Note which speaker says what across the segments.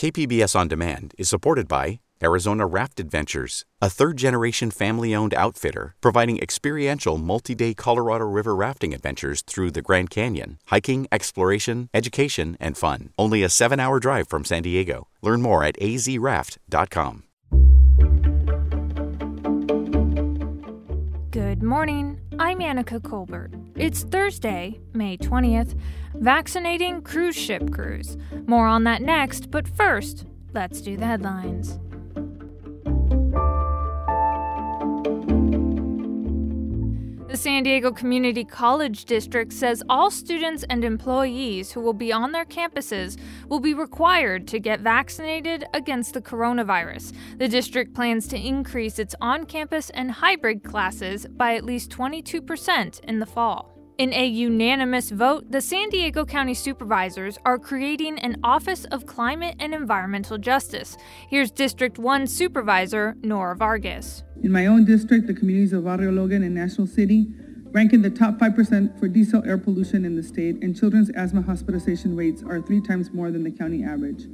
Speaker 1: KPBS On Demand is supported by Arizona Raft Adventures, a third generation family owned outfitter providing experiential multi day Colorado River rafting adventures through the Grand Canyon, hiking, exploration, education, and fun. Only a seven hour drive from San Diego. Learn more at azraft.com.
Speaker 2: Good morning. I'm Annika Colbert. It's Thursday, May 20th. Vaccinating cruise ship crews. More on that next, but first, let's do the headlines. The San Diego Community College District says all students and employees who will be on their campuses will be required to get vaccinated against the coronavirus. The district plans to increase its on campus and hybrid classes by at least 22% in the fall. In a unanimous vote, the San Diego County Supervisors are creating an Office of Climate and Environmental Justice. Here's District 1 Supervisor Nora Vargas.
Speaker 3: In my own district, the communities of Barrio Logan and National City rank in the top 5% for diesel air pollution in the state, and children's asthma hospitalization rates are three times more than the county average.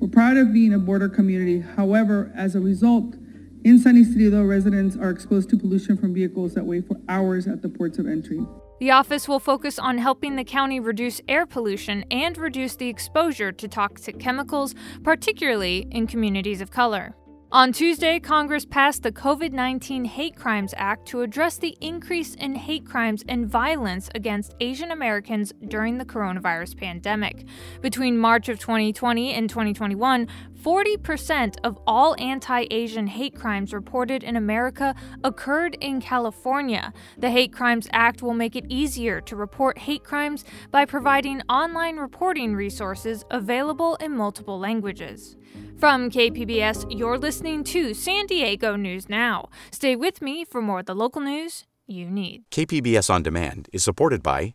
Speaker 3: We're proud of being a border community. However, as a result, in San Ysidro, residents are exposed to pollution from vehicles that wait for hours at the ports of entry.
Speaker 2: The office will focus on helping the county reduce air pollution and reduce the exposure to toxic chemicals, particularly in communities of color. On Tuesday, Congress passed the COVID 19 Hate Crimes Act to address the increase in hate crimes and violence against Asian Americans during the coronavirus pandemic. Between March of 2020 and 2021, 40% of all anti Asian hate crimes reported in America occurred in California. The Hate Crimes Act will make it easier to report hate crimes by providing online reporting resources available in multiple languages. From KPBS, you're listening to San Diego News Now. Stay with me for more of the local news you need.
Speaker 1: KPBS On Demand is supported by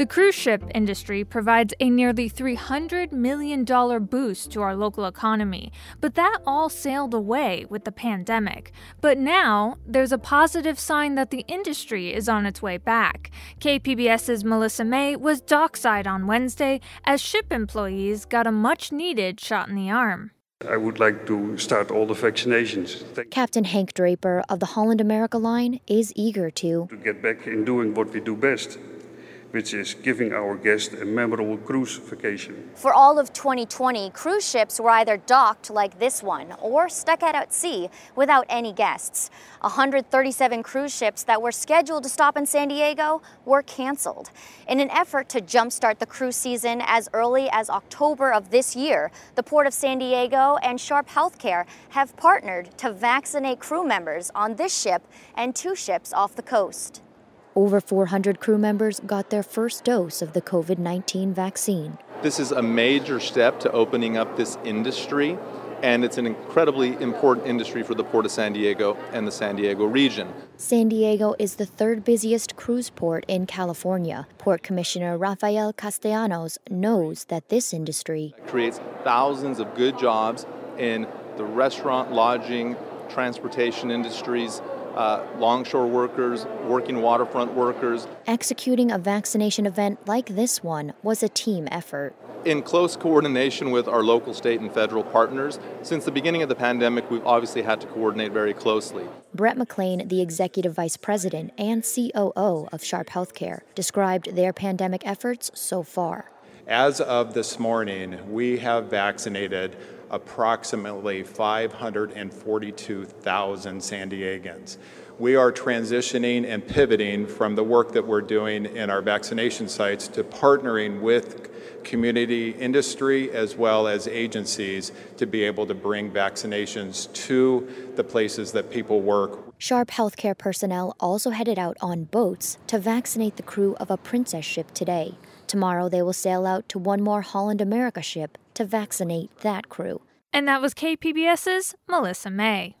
Speaker 2: The cruise ship industry provides a nearly $300 million boost to our local economy, but that all sailed away with the pandemic. But now, there's a positive sign that the industry is on its way back. KPBS's Melissa May was dockside on Wednesday as ship employees got a much needed shot in the arm.
Speaker 4: I would like to start all the vaccinations. Thank
Speaker 5: Captain Hank Draper of the Holland America line is eager to.
Speaker 4: To get back in doing what we do best which is giving our guests a memorable cruise vacation.
Speaker 6: For all of 2020, cruise ships were either docked like this one or stuck out at sea without any guests. 137 cruise ships that were scheduled to stop in San Diego were canceled. In an effort to jumpstart the cruise season as early as October of this year, the Port of San Diego and Sharp Healthcare have partnered to vaccinate crew members on this ship and two ships off the coast.
Speaker 5: Over 400 crew members got their first dose of the COVID 19 vaccine.
Speaker 7: This is a major step to opening up this industry, and it's an incredibly important industry for the Port of San Diego and the San Diego region.
Speaker 5: San Diego is the third busiest cruise port in California. Port Commissioner Rafael Castellanos knows that this industry
Speaker 7: creates thousands of good jobs in the restaurant, lodging, transportation industries, uh, longshore workers, working waterfront workers.
Speaker 5: Executing a vaccination event like this one was a team effort.
Speaker 7: In close coordination with our local, state, and federal partners, since the beginning of the pandemic, we've obviously had to coordinate very closely.
Speaker 5: Brett McClain, the executive vice president and COO of Sharp Healthcare, described their pandemic efforts so far.
Speaker 8: As of this morning, we have vaccinated approximately 542,000 San Diegans. We are transitioning and pivoting from the work that we're doing in our vaccination sites to partnering with community industry as well as agencies to be able to bring vaccinations to the places that people work.
Speaker 5: Sharp healthcare personnel also headed out on boats to vaccinate the crew of a princess ship today. Tomorrow they will sail out to one more Holland America ship to vaccinate that crew.
Speaker 2: And that was KPBS's Melissa May.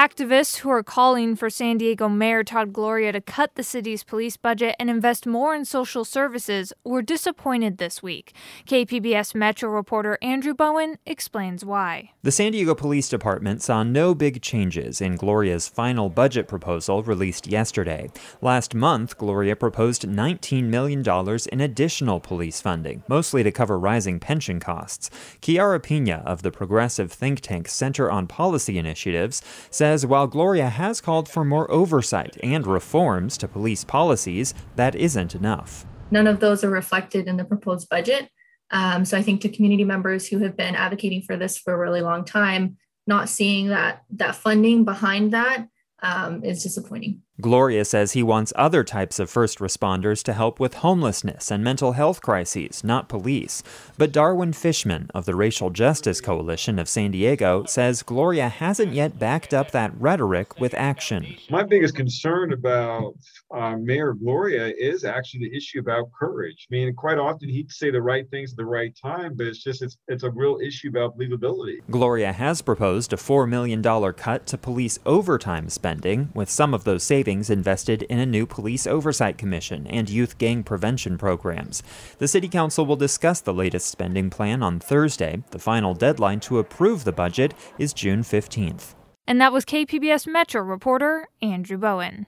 Speaker 2: Activists who are calling for San Diego Mayor Todd Gloria to cut the city's police budget and invest more in social services were disappointed this week. KPBS Metro reporter Andrew Bowen explains why.
Speaker 9: The San Diego Police Department saw no big changes in Gloria's final budget proposal released yesterday. Last month, Gloria proposed $19 million in additional police funding, mostly to cover rising pension costs. Kiara Pina of the progressive think tank Center on Policy Initiatives says while Gloria has called for more oversight and reforms to police policies, that isn't enough.
Speaker 10: None of those are reflected in the proposed budget. Um, so I think to community members who have been advocating for this for a really long time, not seeing that that funding behind that um, is disappointing.
Speaker 9: Gloria says he wants other types of first responders to help with homelessness and mental health crises, not police. But Darwin Fishman of the Racial Justice Coalition of San Diego says Gloria hasn't yet backed up that rhetoric with action.
Speaker 11: My biggest concern about uh, Mayor Gloria is actually the issue about courage. I mean, quite often he'd say the right things at the right time, but it's just it's, it's a real issue about believability.
Speaker 9: Gloria has proposed a $4 million cut to police overtime spending, with some of those savings savings invested in a new police oversight commission and youth gang prevention programs. The City Council will discuss the latest spending plan on Thursday. The final deadline to approve the budget is June 15th.
Speaker 2: And that was KPBS Metro reporter Andrew Bowen.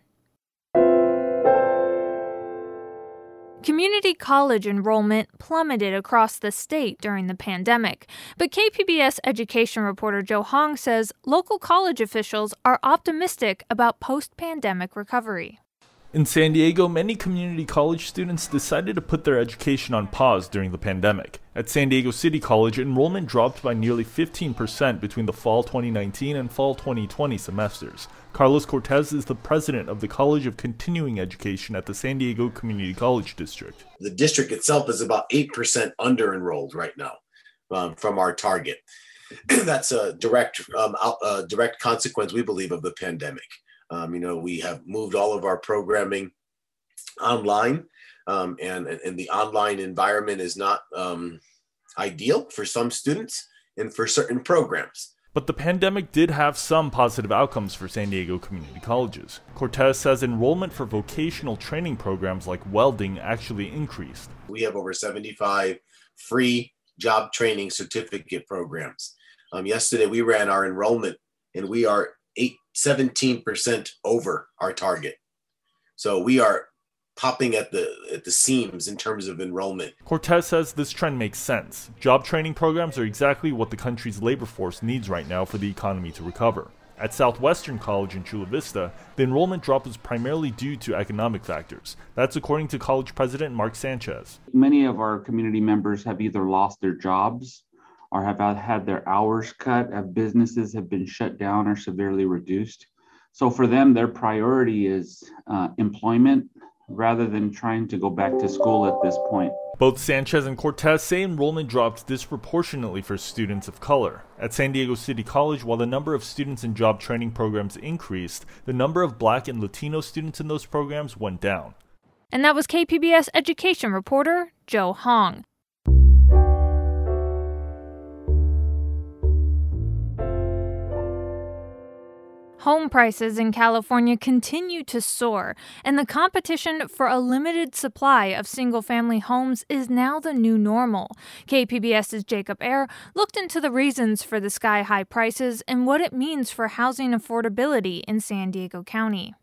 Speaker 2: Community college enrollment plummeted across the state during the pandemic, but KPBS education reporter Joe Hong says local college officials are optimistic about post pandemic recovery.
Speaker 12: In San Diego, many community college students decided to put their education on pause during the pandemic. At San Diego City College, enrollment dropped by nearly 15% between the fall 2019 and fall 2020 semesters. Carlos Cortez is the president of the College of Continuing Education at the San Diego Community College District.
Speaker 13: The district itself is about 8% under enrolled right now um, from our target. That's a direct, um, uh, direct consequence, we believe, of the pandemic. Um, you know, we have moved all of our programming online, um, and, and the online environment is not um, ideal for some students and for certain programs.
Speaker 12: But the pandemic did have some positive outcomes for San Diego community colleges. Cortez says enrollment for vocational training programs like welding actually increased.
Speaker 13: We have over 75 free job training certificate programs. Um, yesterday, we ran our enrollment and we are eight, 17% over our target. So we are popping at the at the seams in terms of enrollment.
Speaker 12: Cortez says this trend makes sense. Job training programs are exactly what the country's labor force needs right now for the economy to recover. At Southwestern College in Chula Vista, the enrollment drop was primarily due to economic factors. That's according to college president Mark Sanchez.
Speaker 14: Many of our community members have either lost their jobs or have had their hours cut, have businesses have been shut down or severely reduced. So for them, their priority is uh, employment rather than trying to go back to school at this point.
Speaker 12: Both Sanchez and Cortez say enrollment dropped disproportionately for students of color. At San Diego City College, while the number of students in job training programs increased, the number of black and Latino students in those programs went down.
Speaker 2: And that was KPBS education reporter Joe Hong. Home prices in California continue to soar, and the competition for a limited supply of single family homes is now the new normal. KPBS's Jacob Aere looked into the reasons for the sky high prices and what it means for housing affordability in San Diego County.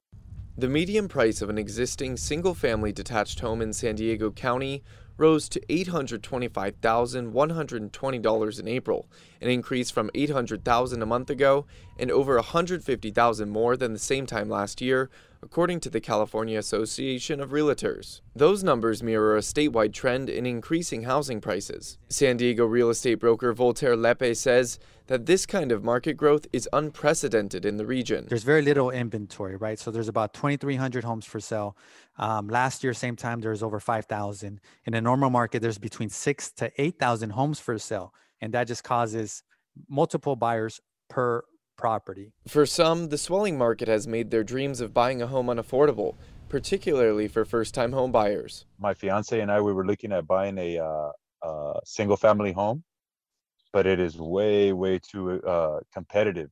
Speaker 15: The median price of an existing single family detached home in San Diego County rose to $825,120 in April, an increase from 800,000 a month ago and over 150,000 more than the same time last year, according to the California Association of Realtors. Those numbers mirror a statewide trend in increasing housing prices. San Diego real estate broker Voltaire Lepe says that this kind of market growth is unprecedented in the region.
Speaker 16: There's very little inventory, right? So there's about 2,300 homes for sale. Um, last year, same time, there was over 5,000. In a normal market, there's between six to 8,000 homes for sale. And that just causes multiple buyers per property.
Speaker 15: For some, the swelling market has made their dreams of buying a home unaffordable, particularly for first time home buyers.
Speaker 17: My fiance and I, we were looking at buying a, uh, a single family home, but it is way, way too uh, competitive.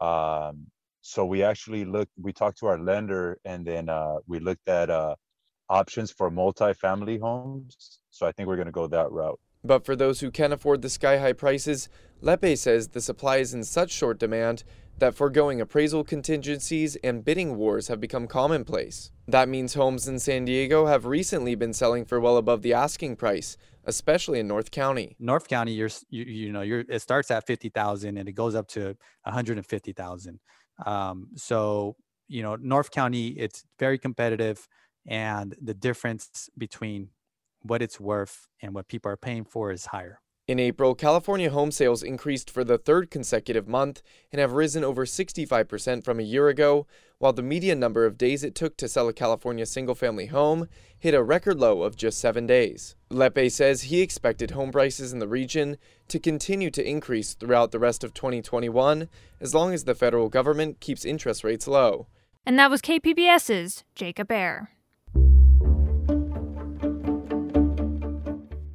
Speaker 17: Um, so we actually looked, we talked to our lender and then uh, we looked at uh, options for multi-family homes. So I think we're going to go that route.
Speaker 15: But for those who can afford the sky high prices, Lepe says the supply is in such short demand that foregoing appraisal contingencies and bidding wars have become commonplace. That means homes in San Diego have recently been selling for well above the asking price, especially in North County.
Speaker 16: North County, you're you, you know you're it starts at fifty thousand and it goes up to one hundred and fifty thousand. Um, so you know North County, it's very competitive, and the difference between what it's worth and what people are paying for is higher.
Speaker 15: In April, California home sales increased for the third consecutive month and have risen over 65% from a year ago, while the median number of days it took to sell a California single family home hit a record low of just seven days. Lepe says he expected home prices in the region to continue to increase throughout the rest of 2021 as long as the federal government keeps interest rates low.
Speaker 2: And that was KPBS's Jacob Aere.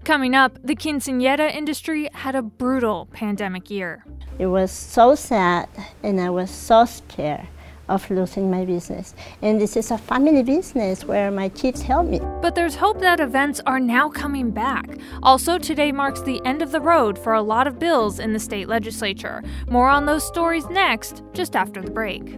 Speaker 2: Coming up, the quinceañera industry had a brutal pandemic year.
Speaker 18: It was so sad, and I was so scared of losing my business. And this is a family business where my kids help me.
Speaker 2: But there's hope that events are now coming back. Also, today marks the end of the road for a lot of bills in the state legislature. More on those stories next, just after the break.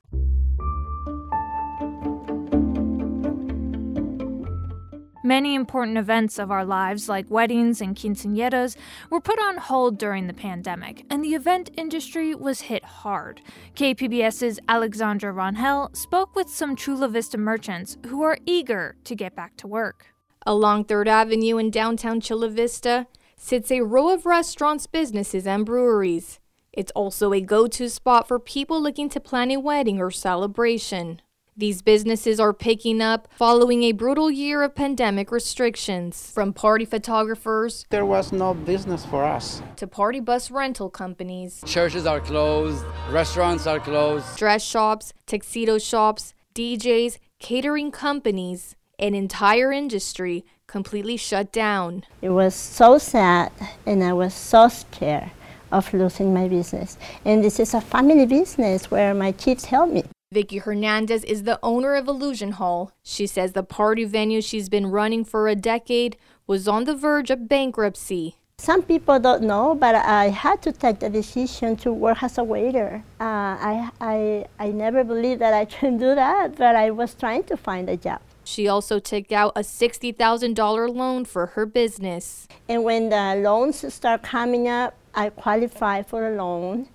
Speaker 2: Many important events of our lives, like weddings and quinceañeras, were put on hold during the pandemic, and the event industry was hit hard. KPBS's Alexandra Rangel spoke with some Chula Vista merchants who are eager to get back to work.
Speaker 19: Along 3rd Avenue in downtown Chula Vista sits a row of restaurants, businesses, and breweries. It's also a go to spot for people looking to plan a wedding or celebration. These businesses are picking up following a brutal year of pandemic restrictions. From party photographers,
Speaker 20: there was no business for us,
Speaker 19: to party bus rental companies.
Speaker 21: Churches are closed, restaurants are closed,
Speaker 19: dress shops, tuxedo shops, DJs, catering companies. An entire industry completely shut down.
Speaker 18: It was so sad, and I was so scared of losing my business. And this is a family business where my kids help me.
Speaker 19: Vicky Hernandez is the owner of Illusion Hall. She says the party venue she's been running for a decade was on the verge of bankruptcy.
Speaker 18: Some people don't know, but I had to take the decision to work as a waiter. Uh, I, I, I never believed that I can do that, but I was trying to find a job.
Speaker 19: She also took out a $60,000 loan for her business.
Speaker 18: And when the loans start coming up, I qualify for a loan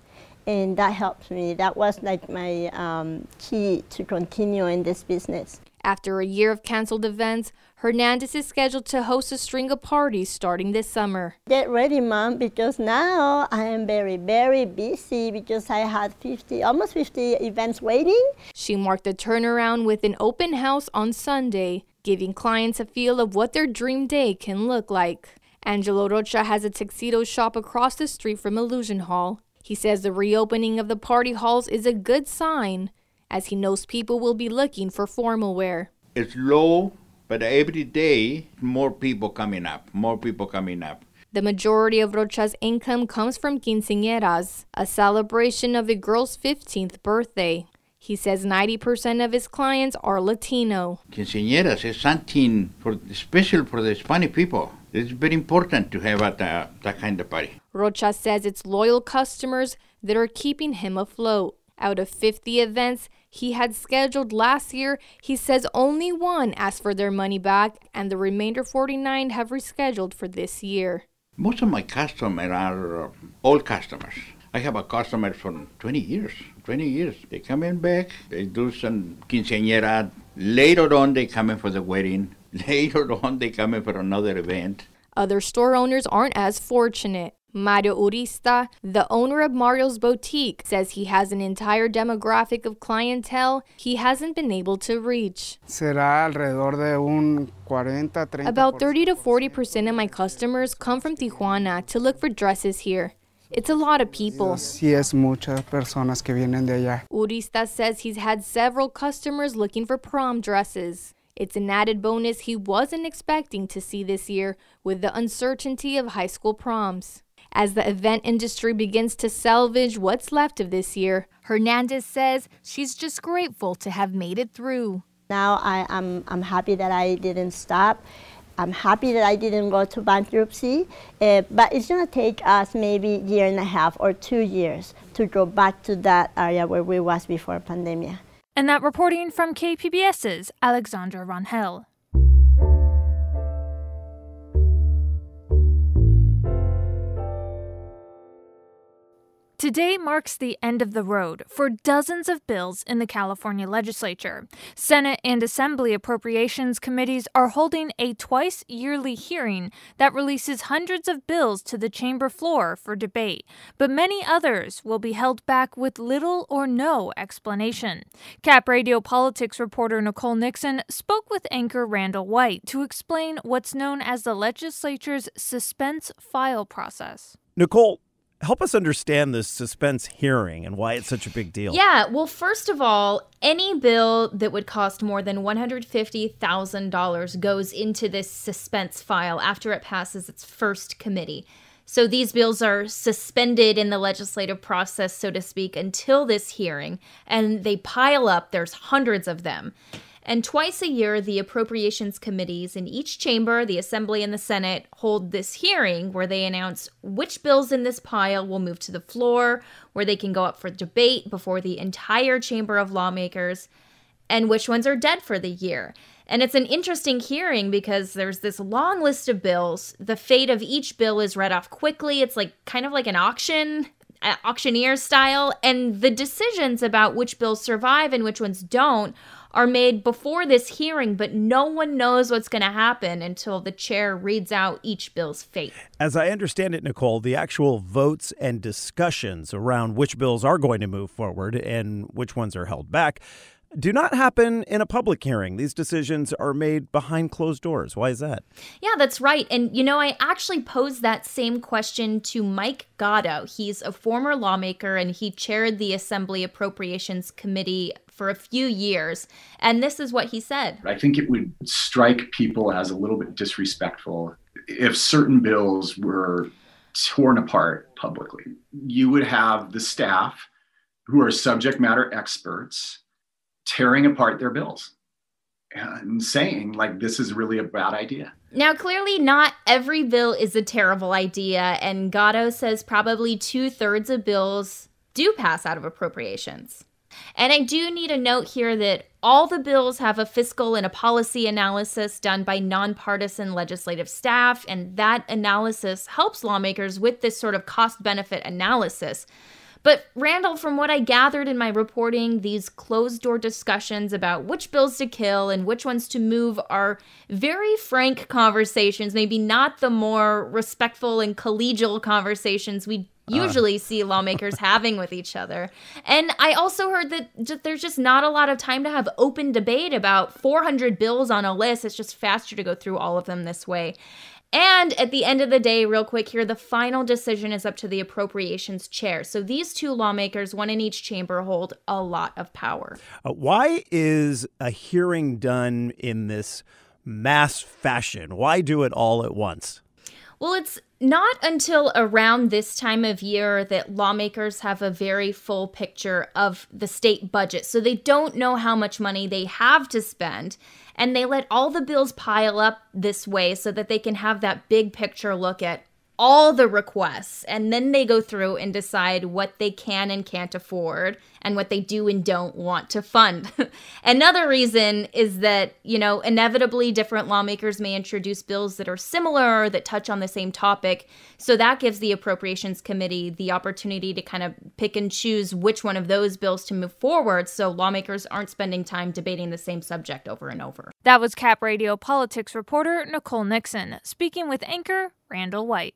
Speaker 18: and that helped me. That was like my um, key to continue in this business.
Speaker 19: After a year of canceled events, Hernandez is scheduled to host a string of parties starting this summer.
Speaker 18: Get ready, Mom, because now I am very, very busy because I had 50, almost 50 events waiting.
Speaker 19: She marked the turnaround with an open house on Sunday, giving clients a feel of what their dream day can look like. Angelo Rocha has a tuxedo shop across the street from Illusion Hall. He says the reopening of the party halls is a good sign, as he knows people will be looking for formal wear.
Speaker 22: It's low, but every day more people coming up, more people coming up.
Speaker 19: The majority of Rocha's income comes from quinceañeras, a celebration of a girl's 15th birthday. He says 90% of his clients are Latino.
Speaker 22: Quinceañeras is something for, special for the Spanish people. It's very important to have at, uh, that kind of party.
Speaker 19: Rocha says it's loyal customers that are keeping him afloat. Out of 50 events he had scheduled last year, he says only one asked for their money back, and the remainder 49 have rescheduled for this year.
Speaker 22: Most of my customers are uh, old customers. I have a customer for 20 years. 20 years. They come in back, they do some quinceañera. Later on, they come in for the wedding. Later on, they come in for another event.
Speaker 19: Other store owners aren't as fortunate. Mario Urista, the owner of Mario's Boutique, says he has an entire demographic of clientele he hasn't been able to reach.
Speaker 20: Será alrededor de un 40, 30.
Speaker 19: About 30 to 40% of my customers come from Tijuana to look for dresses here. It's a lot of people.
Speaker 20: Sí, es muchas personas que vienen de allá.
Speaker 19: Urista says he's had several customers looking for prom dresses. It's an added bonus he wasn't expecting to see this year with the uncertainty of high school proms. As the event industry begins to salvage what's left of this year, Hernandez says she's just grateful to have made it through.
Speaker 18: Now I, am I'm, I'm happy that I didn't stop. I'm happy that I didn't go to bankruptcy, uh, but it's going to take us maybe a year and a half or two years to go back to that area where we was before pandemic.
Speaker 2: And that reporting from KPBS's Alexandra Rangel. Today marks the end of the road for dozens of bills in the California legislature. Senate and Assembly Appropriations Committees are holding a twice yearly hearing that releases hundreds of bills to the chamber floor for debate, but many others will be held back with little or no explanation. Cap Radio politics reporter Nicole Nixon spoke with anchor Randall White to explain what's known as the legislature's suspense file process.
Speaker 23: Nicole, help us understand this suspense hearing and why it's such a big deal.
Speaker 24: Yeah, well, first of all, any bill that would cost more than $150,000 goes into this suspense file after it passes its first committee. So these bills are suspended in the legislative process, so to speak, until this hearing, and they pile up. There's hundreds of them. And twice a year, the appropriations committees in each chamber, the Assembly and the Senate, hold this hearing where they announce which bills in this pile will move to the floor, where they can go up for debate before the entire chamber of lawmakers, and which ones are dead for the year. And it's an interesting hearing because there's this long list of bills. The fate of each bill is read off quickly. It's like kind of like an auction uh, auctioneer style, and the decisions about which bills survive and which ones don't are made before this hearing, but no one knows what's going to happen until the chair reads out each bill's fate.
Speaker 23: As I understand it, Nicole, the actual votes and discussions around which bills are going to move forward and which ones are held back do not happen in a public hearing. These decisions are made behind closed doors. Why is that?
Speaker 24: Yeah, that's right. And, you know, I actually posed that same question to Mike Gatto. He's a former lawmaker and he chaired the Assembly Appropriations Committee for a few years. And this is what he said.
Speaker 25: I think it would strike people as a little bit disrespectful if certain bills were torn apart publicly. You would have the staff who are subject matter experts tearing apart their bills and saying like this is really a bad idea.
Speaker 24: Now, clearly, not every bill is a terrible idea, and Gatto says probably two thirds of bills do pass out of appropriations. And I do need to note here that all the bills have a fiscal and a policy analysis done by nonpartisan legislative staff, and that analysis helps lawmakers with this sort of cost benefit analysis. But, Randall, from what I gathered in my reporting, these closed door discussions about which bills to kill and which ones to move are very frank conversations, maybe not the more respectful and collegial conversations we uh. usually uh. see lawmakers having with each other. And I also heard that there's just not a lot of time to have open debate about 400 bills on a list. It's just faster to go through all of them this way. And at the end of the day, real quick here, the final decision is up to the appropriations chair. So these two lawmakers, one in each chamber, hold a lot of power.
Speaker 23: Uh, why is a hearing done in this mass fashion? Why do it all at once?
Speaker 24: Well, it's not until around this time of year that lawmakers have a very full picture of the state budget. So they don't know how much money they have to spend. And they let all the bills pile up this way so that they can have that big picture look at all the requests and then they go through and decide what they can and can't afford and what they do and don't want to fund. Another reason is that, you know, inevitably different lawmakers may introduce bills that are similar or that touch on the same topic. So that gives the Appropriations Committee the opportunity to kind of pick and choose which one of those bills to move forward so lawmakers aren't spending time debating the same subject over and over.
Speaker 2: That was Cap Radio politics reporter Nicole Nixon speaking with anchor Randall White.